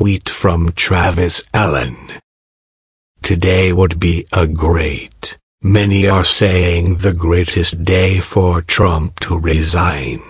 tweet from Travis Allen. Today would be a great, many are saying the greatest day for Trump to resign.